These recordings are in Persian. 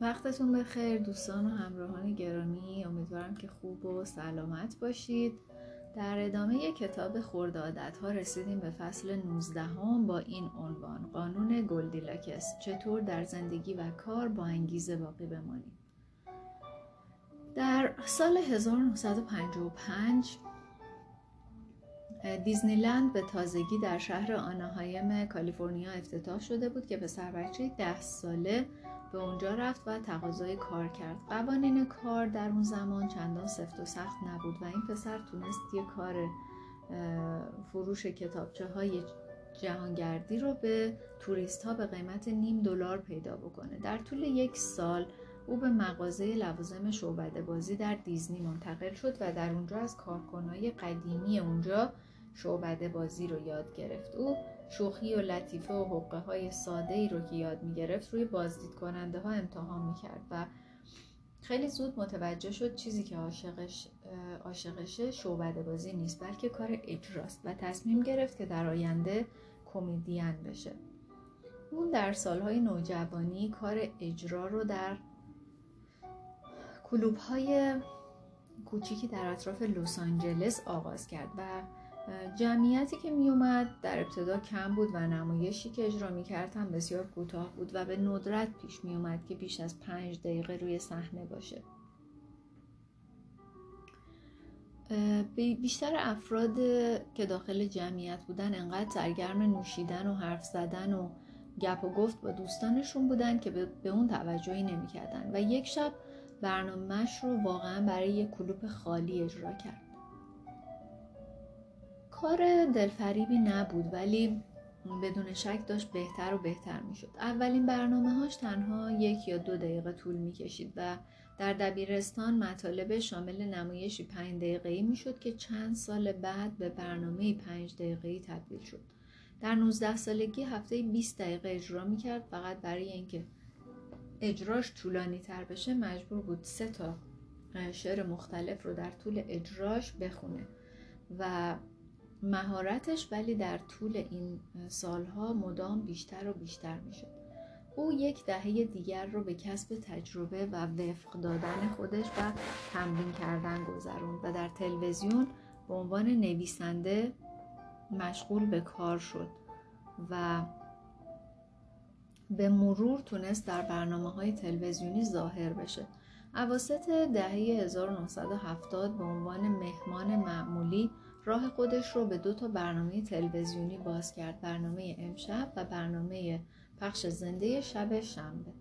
وقتتون بخیر دوستان و همراهان گرامی امیدوارم که خوب و سلامت باشید. در ادامه کتاب خرده عادت ها رسیدیم به فصل 19 هم با این عنوان قانون گلدیلاکس چطور در زندگی و کار با انگیزه باقی بمانیم. در سال 1955 دیزنیلند به تازگی در شهر آناهایم کالیفرنیا افتتاح شده بود که پسر بچه ده ساله به اونجا رفت و تقاضای کار کرد. قوانین کار در اون زمان چندان سفت و سخت نبود و این پسر تونست یه کار فروش کتابچه های جهانگردی رو به توریست ها به قیمت نیم دلار پیدا بکنه. در طول یک سال او به مغازه لوازم شعبده بازی در دیزنی منتقل شد و در اونجا از کارکنای قدیمی اونجا شعبده بازی رو یاد گرفت. او شوخی و لطیفه و حقه های ساده ای رو که یاد می گرفت روی بازدید کننده ها امتحان می کرد و خیلی زود متوجه شد چیزی که عاشقش عاشقشه شعبده بازی نیست بلکه کار اجراست و تصمیم گرفت که در آینده کمدین بشه. اون در سالهای نوجوانی کار اجرا رو در کلوب های کوچیکی در اطراف لس آنجلس آغاز کرد و جمعیتی که می اومد در ابتدا کم بود و نمایشی که اجرا می کرد هم بسیار کوتاه بود و به ندرت پیش می اومد که بیش از پنج دقیقه روی صحنه باشه. بیشتر افراد که داخل جمعیت بودن انقدر سرگرم نوشیدن و حرف زدن و گپ و گفت با دوستانشون بودن که به اون توجهی نمی‌کردن و یک شب برنامهش رو واقعا برای یک کلوپ خالی اجرا کرد. کار دلفریبی نبود ولی بدون شک داشت بهتر و بهتر می‌شد. اولین برنامه هاش تنها یک یا دو دقیقه طول می‌کشید و در دبیرستان مطالب شامل نمایشی پنج دقیقه ای می‌شد که چند سال بعد به برنامه پنج دقیقه تبدیل شد. در 19 سالگی هفته 20 دقیقه اجرا می‌کرد فقط برای اینکه اجراش طولانی تر بشه مجبور بود سه تا شعر مختلف رو در طول اجراش بخونه و مهارتش ولی در طول این سالها مدام بیشتر و بیشتر می‌شد. او یک دهه دیگر رو به کسب تجربه و وفق دادن خودش و تمرین کردن گذروند و در تلویزیون به عنوان نویسنده مشغول به کار شد و به مرور تونست در برنامه های تلویزیونی ظاهر بشه. عواسط دهه 1970 به عنوان مهمان معمولی راه خودش رو به دو تا برنامه تلویزیونی باز کرد برنامه امشب و برنامه پخش زنده شب شنبه.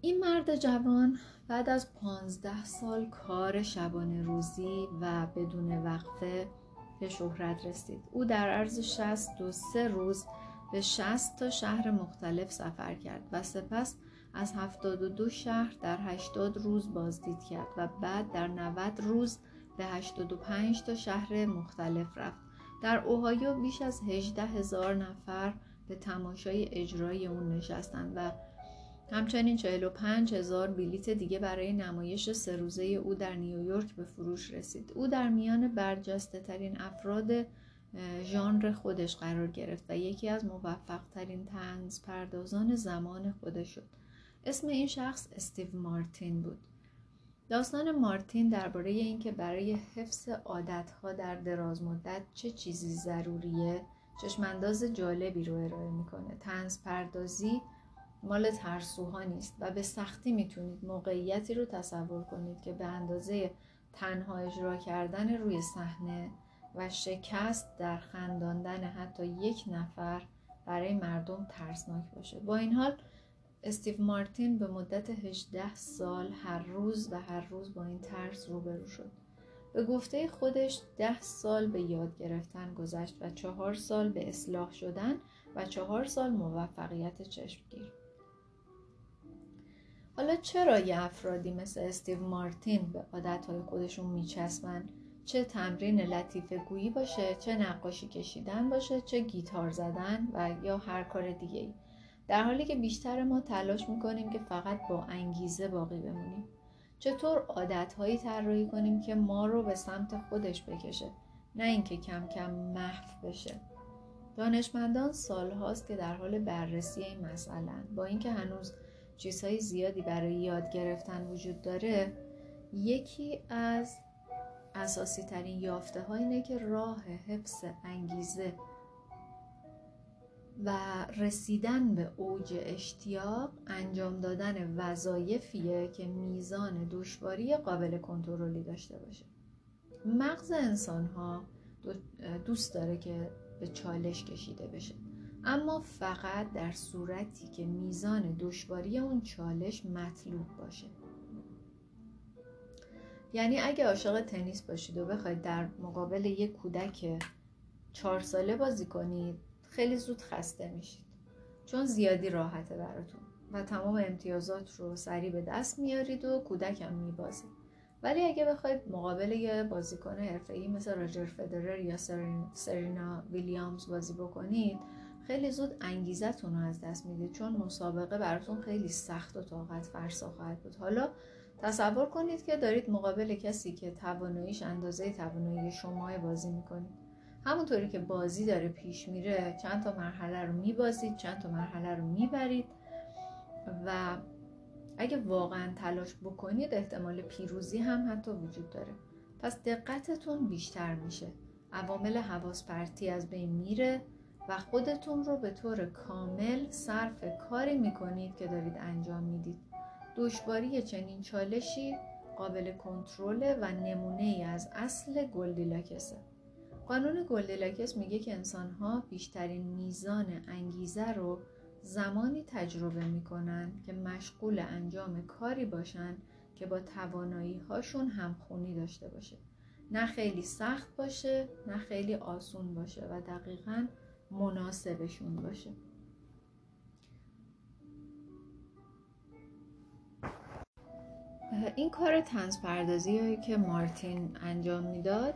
این مرد جوان بعد از پانزده سال کار شبانه روزی و بدون وقفه به شهرت رسید. او در عرض سه روز به 60 تا شهر مختلف سفر کرد و سپس از 72 شهر در 80 روز بازدید کرد و بعد در 90 روز به 85 تا شهر مختلف رفت در اوهایو بیش از 18 هزار نفر به تماشای اجرای اون نشستند و همچنین 45 هزار بلیت دیگه برای نمایش سه روزه او در نیویورک به فروش رسید. او در میان برجسته ترین افراد ژانر خودش قرار گرفت و یکی از موفق ترین تنز پردازان زمان خودش شد. اسم این شخص استیو مارتین بود. داستان مارتین درباره اینکه برای حفظ عادتها در دراز مدت چه چیزی ضروریه چشمانداز جالبی رو ارائه می‌کنه. تنز پردازی مال ترسوها نیست و به سختی می‌تونید موقعیتی رو تصور کنید که به اندازه تنها اجرا کردن روی صحنه و شکست در خنداندن حتی یک نفر برای مردم ترسناک باشه با این حال استیو مارتین به مدت 18 سال هر روز و هر روز با این ترس روبرو شد. به گفته خودش ده سال به یاد گرفتن گذشت و چهار سال به اصلاح شدن و چهار سال موفقیت چشمگیر. حالا چرا یه افرادی مثل استیو مارتین به عادتهای خودشون میچسبن؟ چه تمرین لطیفه گویی باشه چه نقاشی کشیدن باشه چه گیتار زدن و یا هر کار دیگه ای در حالی که بیشتر ما تلاش می‌کنیم که فقط با انگیزه باقی بمونیم. چطور عادتهایی طراحی کنیم که ما رو به سمت خودش بکشه نه اینکه کم کم محو بشه؟ دانشمندان سالهاست که در حال بررسی این مسئله با اینکه هنوز چیزهای زیادی برای یاد گرفتن وجود داره یکی از اساسی ترین یافته ها اینه که راه حفظ انگیزه و رسیدن به اوج اشتیاق انجام دادن وظایفیه که میزان دشواری قابل کنترلی داشته باشه. مغز انسان ها دوست داره که به چالش کشیده بشه. اما فقط در صورتی که میزان دشواری اون چالش مطلوب باشه. یعنی اگه عاشق تنیس باشید و بخواید در مقابل یک کودک چهار ساله بازی کنید خیلی زود خسته میشید. چون زیادی راحته براتون و تمام امتیازات رو سریع به دست میارید و کودکم میبازید ولی اگه بخواید مقابل یه بازیکن حرفه‌ای مثل راجر فدرر یا سرینا ویلیامز بازی بکنید خیلی زود انگیزتون رو از دست می‌دید. چون مسابقه براتون خیلی سخت و طاقت فرسا خواهد بود. حالا تصور کنید که دارید مقابل کسی که تواناییش اندازه توانایی شما بازی می‌کنید. همونطوری که بازی داره پیش میره چند تا مرحله رو میبازید چند تا مرحله رو می‌برید و اگه واقعا تلاش بکنید احتمال پیروزی هم حتی وجود داره. پس دقتتون بیشتر میشه. عوامل حواس پرتی از بین میره و خودتون رو به طور کامل صرف کاری می‌کنید که دارید انجام می‌دید. دشواری چنین چالشی قابل کنترل و نمونه ای از اصل گلدیلاکسه. قانون گلدیلاکس میگه که انسانها بیشترین میزان انگیزه رو زمانی تجربه می‌کنن که مشغول انجام کاری باشن که با توانایی هاشون همخونی داشته باشه. نه خیلی سخت باشه نه خیلی آسون باشه و دقیقا مناسبشون باشه. این کار تنز پردازی که مارتین انجام می‌داد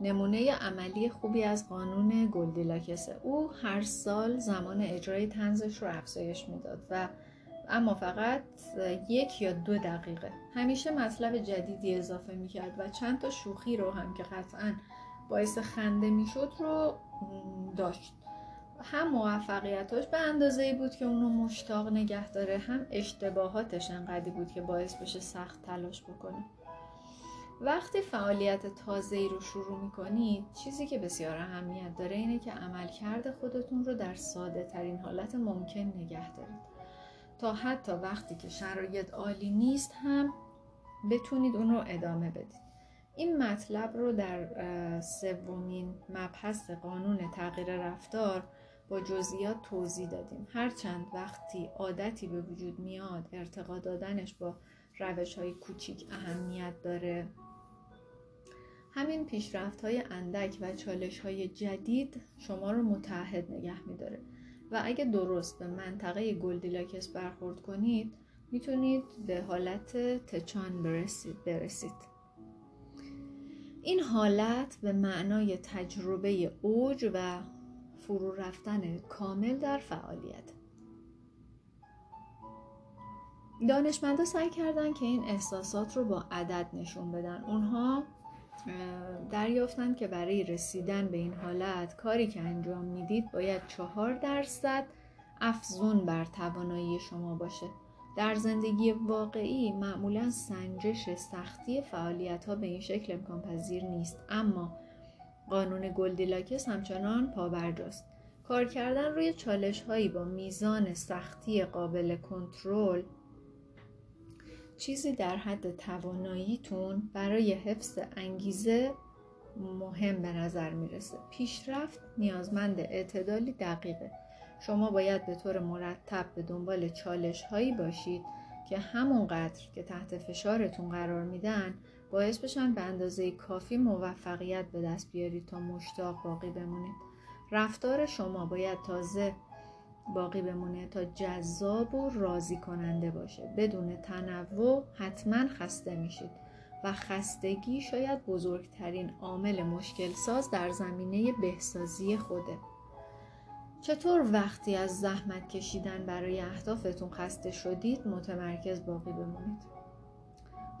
نمونه عملی خوبی از قانون گلدیلاکسه او هر سال زمان اجرای تنزش رو افزایش می‌داد و اما فقط یک یا دو دقیقه. همیشه مطلب جدیدی اضافه می‌کرد و چند تا شوخی رو هم که قطعا باعث خنده می‌شد رو داشت. هم موفقیتاش به اندازه بود که اونو مشتاق نگه داره هم اشتباهاتش انقدی بود که باعث بشه سخت تلاش بکنه. وقتی فعالیت تازه ای رو شروع می کنید چیزی که بسیار اهمیت داره اینه که عملکرد خودتون رو در ساده ترین حالت ممکن نگه دارید. تا حتی وقتی که شرایط عالی نیست هم بتونید اون رو ادامه بدید. این مطلب رو در سومین مبحث قانون تغییر رفتار با جزئیات توضیح دادیم. هرچند وقتی عادتی به وجود میاد ارتقا دادنش با روش های کوچیک اهمیت داره. همین پیشرفت های اندک و چالش های جدید شما رو متحد نگه میداره. و اگه درست به منطقه گلدیلاکس برخورد کنید می‌تونید به حالت تچان برسید, برسید. این حالت به معنای تجربه اوج و فرو رفتن کامل در فعالیت. دانشمندا سعی کردن که این احساسات رو با عدد نشون بدن. اونها دریافتند که برای رسیدن به این حالت کاری که انجام می‌دید باید چهار درصد افزون بر توانایی شما باشه. در زندگی واقعی معمولا سنجش سختی فعالیت ها به این شکل امکان پذیر نیست اما قانون گلدیلاکس همچنان پابرجاست. کار کردن روی چالش هایی با میزان سختی قابل کنترل چیزی در حد تواناییتون برای حفظ انگیزه مهم به نظر می‌رسه. پیشرفت نیازمند اعتدالی دقیقه. شما باید به طور مرتب به دنبال چالش هایی باشید که همونقدر که تحت فشارتون قرار میدن باعث بشن به اندازه کافی موفقیت به دست بیارید تا مشتاق باقی بمونید. رفتار شما باید تازه باقی بمونه تا جذاب و راضی کننده باشه. بدون تنوع حتما خسته میشید و خستگی شاید بزرگترین عامل مشکل ساز در زمینه بهسازی خوده. چطور وقتی از زحمت کشیدن برای اهدافتون خسته شدید متمرکز باقی بمونید؟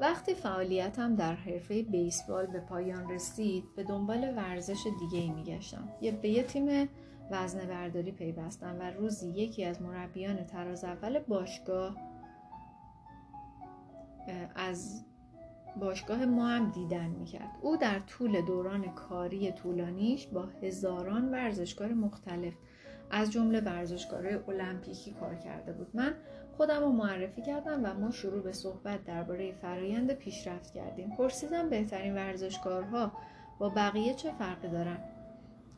وقتی فعالیتم در حرفه بیسبال به پایان رسید به دنبال ورزش دیگه ای میگشتم. یه به یه تیم وزن برداری پیوستم و روزی یکی از مربیان تراز اول باشگاه از باشگاه ما هم دیدن می‌کرد. او در طول دوران کاری طولانیش با هزاران ورزشکار مختلف از جمله ورزشکارهای المپیکی کار کرده بود. من خودم رو معرفی کردم و ما شروع به صحبت درباره فرایند پیشرفت کردیم. پرسیدم بهترین ورزشکارها با بقیه چه فرقی دارن؟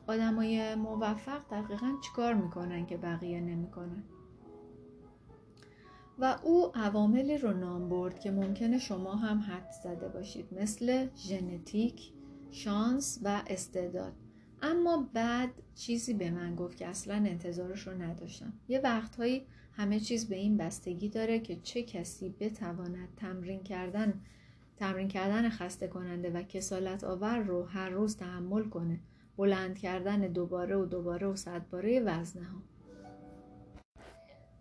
آدمای موفق دقیقا چیکار می‌کنن که بقیه نمی‌کنن؟ و او عواملی رو نام برد که ممکنه شما هم حد زده باشید مثل ژنتیک، شانس و استعداد. اما بعد چیزی به من گفت که اصلا انتظارش رو نداشتم. یه وقتهایی همه چیز به این بستگی داره که چه کسی بتواند تمرین کردن تمرین کردن خسته کننده و کسالت آور رو هر روز تحمل کنه. بلند کردن دوباره و دوباره و صدباره وزنه ها.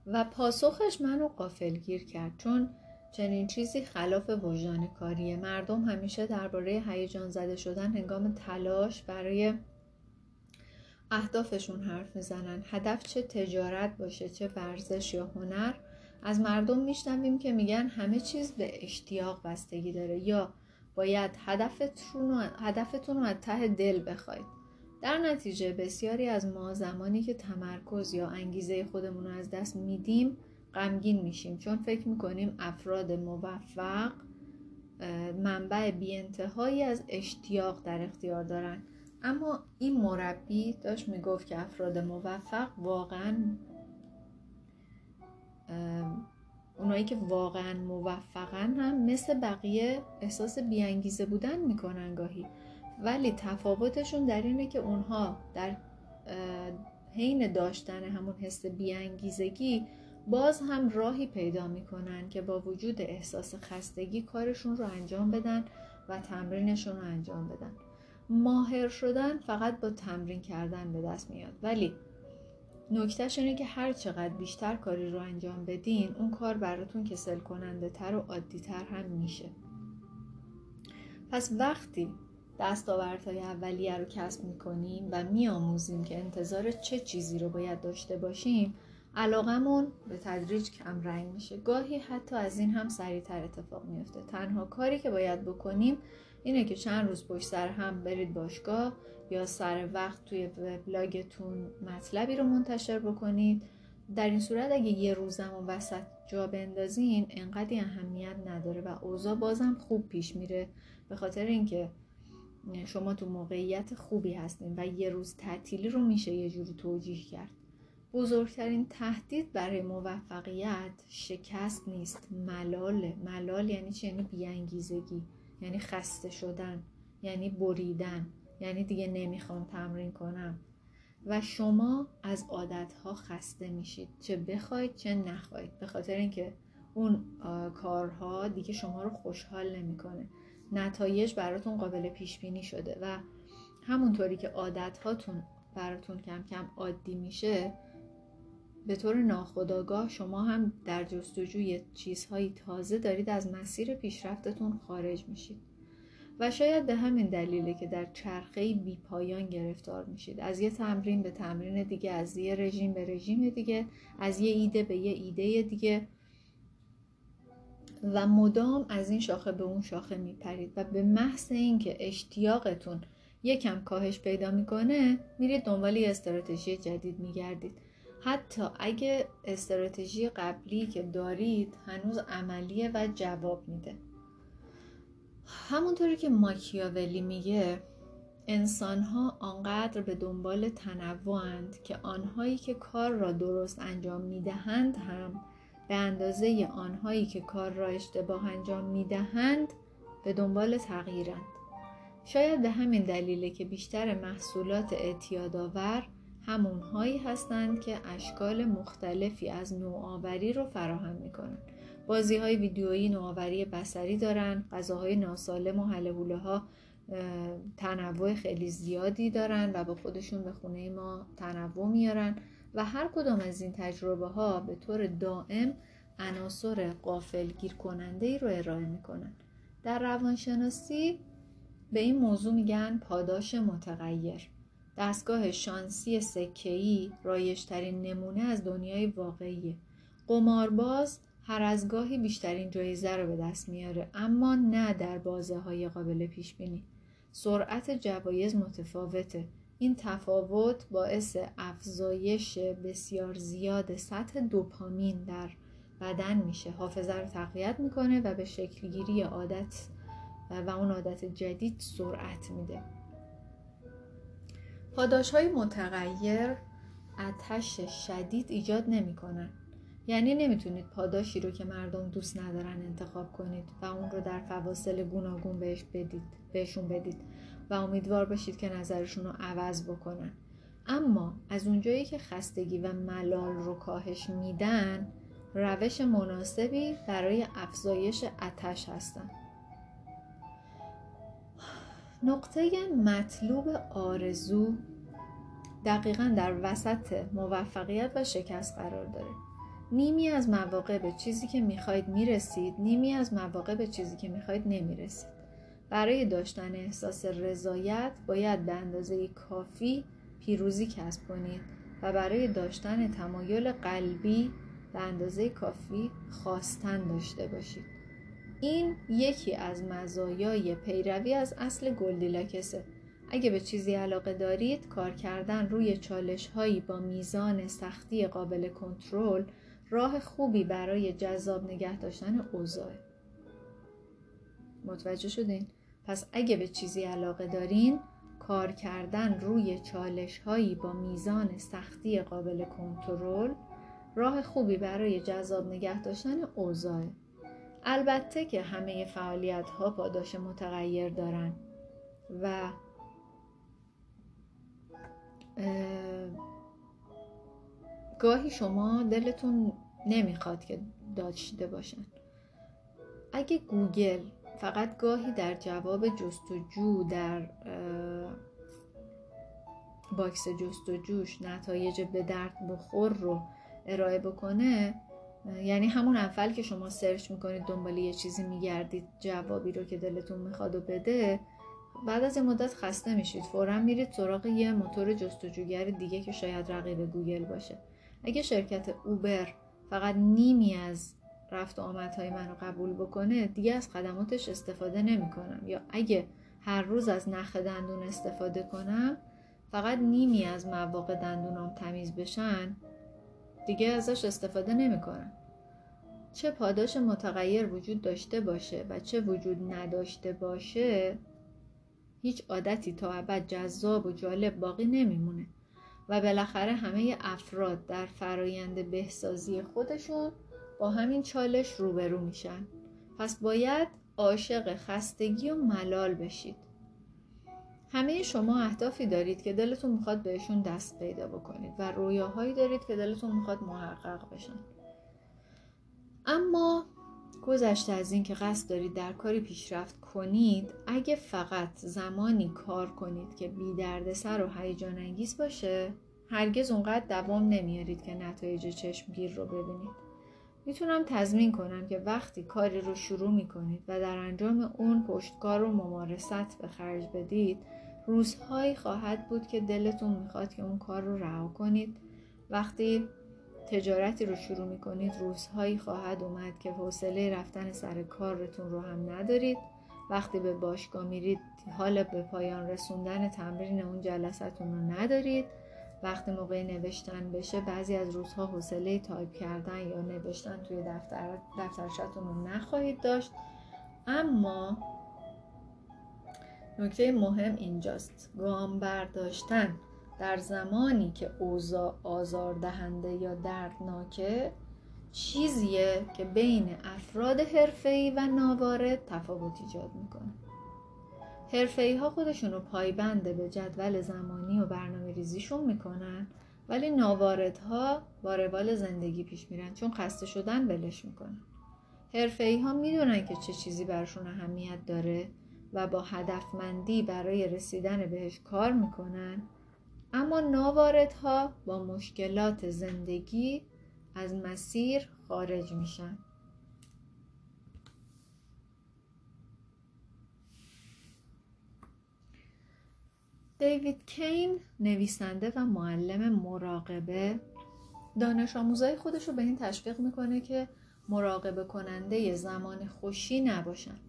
و پاسخش منو قافلگیر کرد چون چنین چیزی خلاف وجدان کاریه مردم همیشه درباره هیجان زده شدن هنگام تلاش برای اهدافشون حرف می‌زنن. هدف چه تجارت باشه چه ورزش یا هنر از مردم میشنویم که میگن همه چیز به اشتیاق بستگی داره. یا باید هدفتون هدفتون رو از ته دل بخواید. در نتیجه بسیاری از ما زمانی که تمرکز یا انگیزه خودمون رو از دست میدیم غمگین میشیم. چون فکر می‌کنیم افراد موفق منبع بی انتهایی از اشتیاق در اختیار دارن. اما این مربی داشت می‌گفت که افراد موفق واقعا اونایی که واقعا موفقن هم مثل بقیه احساس بیانگیزه بودن می‌کنن گاهی. ولی تفاوتشون در اینه که اونها در حین داشتن همون حس بیانگیزگی باز هم راهی پیدا می‌کنن که با وجود احساس خستگی کارشون رو انجام بدن و تمرینشون رو انجام بدن. ماهر شدن فقط با تمرین کردن به دست میاد. ولی نکتهش اینه که هر چقدر بیشتر کاری رو انجام بدین اون کار براتون کسل کننده تر و عادی تر هم میشه. پس وقتی دستاوردهای اولیه رو کسب می‌کنیم و میآموزیم که انتظار چه چیزی رو باید داشته باشیم. علاقمون به تدریج کم رنگ میشه. گاهی حتی از این هم سریعتر اتفاق میفته تنها کاری که باید بکنیم اینه که چند روز پشت سر هم برید باشگاه یا سر وقت توی وبلاگتون مطلبی رو منتشر بکنید. در این صورت اگه یه روزم و وسط جا بندازین انقدی اهمیت نداره و اوضاع بازم خوب پیش میره. به خاطر اینکه شما تو موقعیت خوبی هستین و یه روز تعطیلی رو میشه یه جوری توجیه کرد. بزرگترین تهدید برای موفقیت شکست نیست ملاله. ملال یعنی چی؟ یعنی بیانگیزگی یعنی خسته شدن یعنی بریدن یعنی دیگه نمی‌خوام تمرین کنم. و شما از عادتها خسته میشید چه بخواید چه نخواید. به خاطر اینکه اون کارها دیگه شما رو خوشحال نمی‌کنه. نتایج براتون قابل پیش بینی شده و همونطوری که عادت هاتون براتون کم کم عادی میشه به طور ناخودآگاه شما هم در جستجوی چیزهایی تازه دارید از مسیر پیشرفتتون خارج میشید. و شاید به همین دلیله که در چرخه بی پایان گرفتار میشید. از یه تمرین به تمرین دیگه از یه رژیم به رژیم دیگه از یه ایده به یه ایده دیگه. و مدام از این شاخه به اون شاخه میپرید و به محض اینکه اشتیاقتون یکم کاهش پیدا می‌کنه میرید دنبال یه استراتژی جدید میگردید. حتی اگه استراتژی قبلی که دارید هنوز عملیه و جواب میده. همونطوری که ماکیاولی میگه انسان ها آنقدر به دنبال تنوعند که آنهایی که کار را درست انجام می‌دهند هم به اندازه آنهایی که کار را اشتباه انجام می دهند به دنبال تغییرند. شاید به همین دلیله که بیشتر محصولات اعتیادآور همونهایی هستند که اشکال مختلفی از نوآوری رو فراهم می‌کنند. بازی های ویدیویی نوآوری بسری دارن، غذاهای ناسالم و حلهوله ها تنوع خیلی زیادی دارن و با خودشون به خونه ما تنوع میارن و هر کدام از این تجربه ها به طور دائم عناصر قافل گیر کننده ای رو ارائه می‌کنن. در روانشناسی به این موضوع میگن پاداش متغیر. دستگاه شانسی سکه‌ای رایشترین نمونه از دنیای واقعیه. قمارباز هر از گاهی بیشترین جایزه رو به دست میاره اما نه در بازه های قابل پیش بینی سرعت جوایز متفاوته. این تفاوت باعث افزایش بسیار زیاد سطح دوپامین در بدن میشه. حافظه رو تقویت می‌کنه و به شکلگیری عادت و اون عادت جدید سرعت میده. پاداش های متغیر اتش شدید ایجاد نمی‌کنن یعنی نمی‌تونید پاداشی رو که مردم دوست ندارن انتخاب کنید و اون رو در فواصل گوناگون بهش بدید بهشون بدید. و امیدوار باشید که نظرشون رو عوض بکنن. اما از اونجایی که خستگی و ملال رو کاهش میدن روش مناسبی برای افزایش اتش هستن. نقطه مطلوب آرزو دقیقا در وسط موفقیت و شکست قرار داره. نیمی از مواقع به چیزی که می‌خواید می‌رسید نیمی از مواقع به چیزی که می‌خواید نمی‌رسید. برای داشتن احساس رضایت باید به اندازه کافی پیروزی کسب کنید و برای داشتن تمایل قلبی به اندازه کافی خواستن داشته باشید. این یکی از مزایای پیروی از اصل گلدیلاکسه. اگه به چیزی علاقه دارید کار کردن روی چالش هایی با میزان سختی قابل کنترل راه خوبی برای جذاب نگه داشتن اوضاع متوجه شدین؟ پس اگه به چیزی علاقه دارین کار کردن روی چالش هایی با میزان سختی قابل کنترل راه خوبی برای جذاب نگه داشتن اوضاع. البته که همه فعالیت ها پاداش متغیر دارن و گاهی شما دلتون نمی‌خواد که داشته باشن. اگه گوگل فقط گاهی در جواب جستجو در box جستجوش نتایج به درد بخور رو ارائه بکنه یعنی همون اول که شما search می‌کنید دنبال یه چیزی میگردید جوابی رو که دلتون می‌خواد و بده بعد از این مدت خسته میشید. فورا میرید سراغ یه موتور جستجوگر دیگه که شاید رقیب گوگل باشه. اگه شرکت اوبر فقط نیمی از رفت و آمدهای منو قبول بکنه دیگه از خدماتش استفاده نمی‌کنم. یا اگه هر روز از نخ دندون استفاده کنم فقط نیمی از مواقع دندونام تمیز بشن دیگه ازش استفاده نمی‌کنم. چه پاداش متغیر وجود داشته باشه و چه وجود نداشته باشه هیچ عادتی تا ابد جذاب و جالب باقی نمیمونه. و بالاخره همه افراد در فرایند بهسازی خودشون با همین چالش روبرو میشن. پس باید عاشق خستگی و ملال بشید. همه شما اهدافی دارید که دلتون می‌خواد بهشون دست پیدا بکنید و رویاهایی دارید که دلتون می‌خواد محقق بشن. اما گذشته از اینکه قصد دارید در کاری پیشرفت کنید اگه فقط زمانی کار کنید که بی سر و هیجان انگیز باشه هرگز اونقدر دوام نمیارید که نتایج چشمگیر رو ببینید. می‌تونم تضمین کنم که وقتی کاری رو شروع می‌کنید و در انجام اون پشتکار و ممارست به خرج بدید روزهایی خواهد بود که دلتون می‌خواد که اون کار رو رها کنید. وقتی تجارتی رو شروع می‌کنید روزهایی خواهد اومد که حوصله رفتن سر کارتون رو هم ندارید. وقتی به باشگاه میرید حال به پایان رسوندن تمرین اون جلساتون رو ندارید. وقتی موقع نوشتن بشه بعضی از روزها حوصله تایپ کردن یا نوشتن توی دفتر دفترشتون رو نخواهید داشت. اما نکته مهم اینجاست. گام برداشتن در زمانی که اوضاع آزاردهنده یا دردناکه چیزیه که بین افراد حرفه‌ای و ناوارد تفاوت ایجاد می‌کنه. حرفه‌ای ها خودشون رو پایبند به جدول زمانی و برنامه ریزیشون می‌کنن ولی ناواردها با روال زندگی پیش میرن چون خسته شدن ولش می‌کنن. حرفه‌ای ها می‌دونن که چه چیزی برشون اهمیت داره و با هدفمندی برای رسیدن بهش کار می‌کنن اما ناواردها با مشکلات زندگی از مسیر خارج میشن. دیوید کین نویسنده و معلم مراقبه. دانش آموزای خودش رو به این تشویق می‌کنه که مراقبه کننده زمان خوشی نباشن.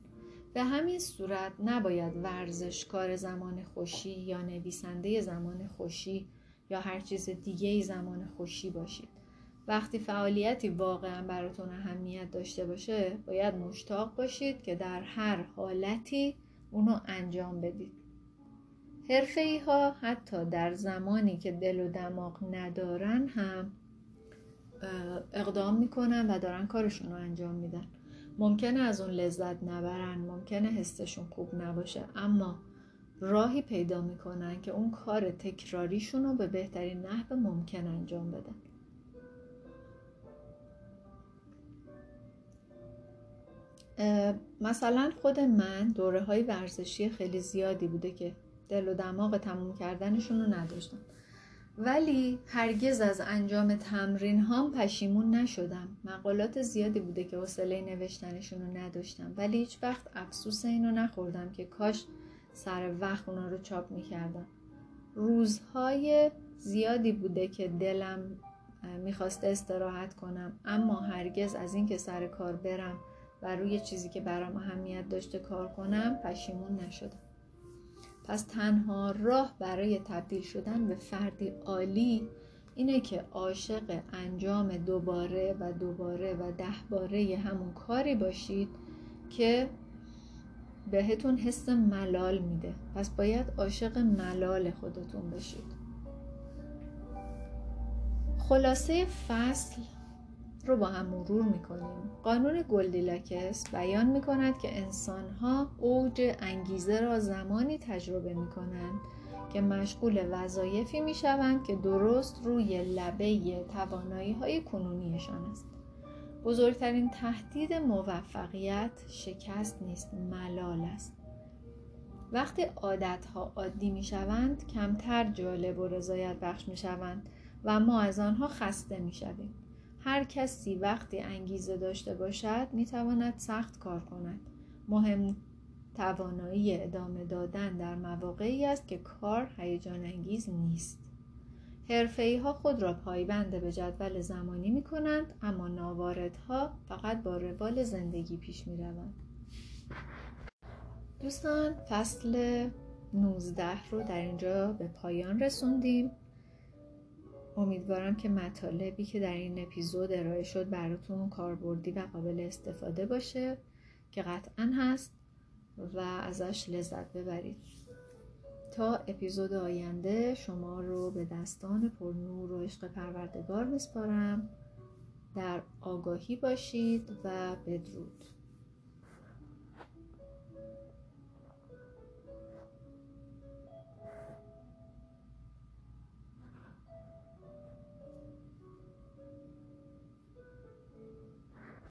به همین صورت نباید ورزشکار زمان خوشی یا نویسنده زمان خوشی یا هر چیز دیگه زمان خوشی باشید. وقتی فعالیتی واقعا براتون اهمیت داشته باشه باید مشتاق باشید که در هر حالتی اونو انجام بدید. حرفه ها حتی در زمانی که دل و دماغ ندارن هم اقدام می‌کنن و دارن کارشون رو انجام میدن. ممکنه از اون لذت نبرن ممکنه حسشون خوب نباشه اما راهی پیدا می‌کنن که اون کار تکراریشون رو به بهترین نحو ممکن انجام بدن. مثلا خود من دوره های ورزشی خیلی زیادی بوده که دل و دماغ تموم کردنشون رو نداشتم. ولی هرگز از انجام تمرین هام پشیمون نشدم. مقالات زیادی بوده که حوصله نوشتنشون رو نداشتم. ولی هیچ وقت افسوس اینو نخوردم که کاش سر وقت اونا رو چاپ می‌کردم. روزهای زیادی بوده که دلم می‌خواسته استراحت کنم. اما هرگز از اینکه سر کار برم و روی چیزی که برام اهمیت داشته کار کنم پشیمون نشدم. پس تنها راه برای تبدیل شدن به فردی عالی اینه که عاشق انجام دوباره و دوباره و ده باره همون کاری باشید که بهتون حس ملال میده. پس باید عاشق ملال خودتون بشید خلاصه فصل رو با هم مرور می‌کنیم. قانون گلدیلاکس بیان می‌کند که انسانها اوج انگیزه را زمانی تجربه می‌کنند که مشغول وظایفی می‌شوند که درست روی لبه توانایی های کنونیشان است. بزرگترین تهدید موفقیت شکست نیست ملال است. وقتی عادتها عادی می شوند کمتر جالب و رضایت بخش می شوند و ما از آنها خسته می شویم هر کسی وقتی انگیزه داشته باشد می تواند سخت کار کند. مهم توانایی ادامه دادن در مواقعی است که کار هیجان انگیز نیست. حرفه ها خود را پایبند به جدول زمانی می کنند اما ناواردها فقط با روال زندگی پیش می روند. دوستان فصل 19 رو در اینجا به پایان رسوندیم. امیدوارم که مطالبی که در این اپیزود ارائه شد براتون کاربردی و قابل استفاده باشه که قطعا هست و ازش لذت ببرید. تا اپیزود آینده شما رو به دستان پرنور و عشق پروردگار بسپارم. در آگاهی باشید و بدرود.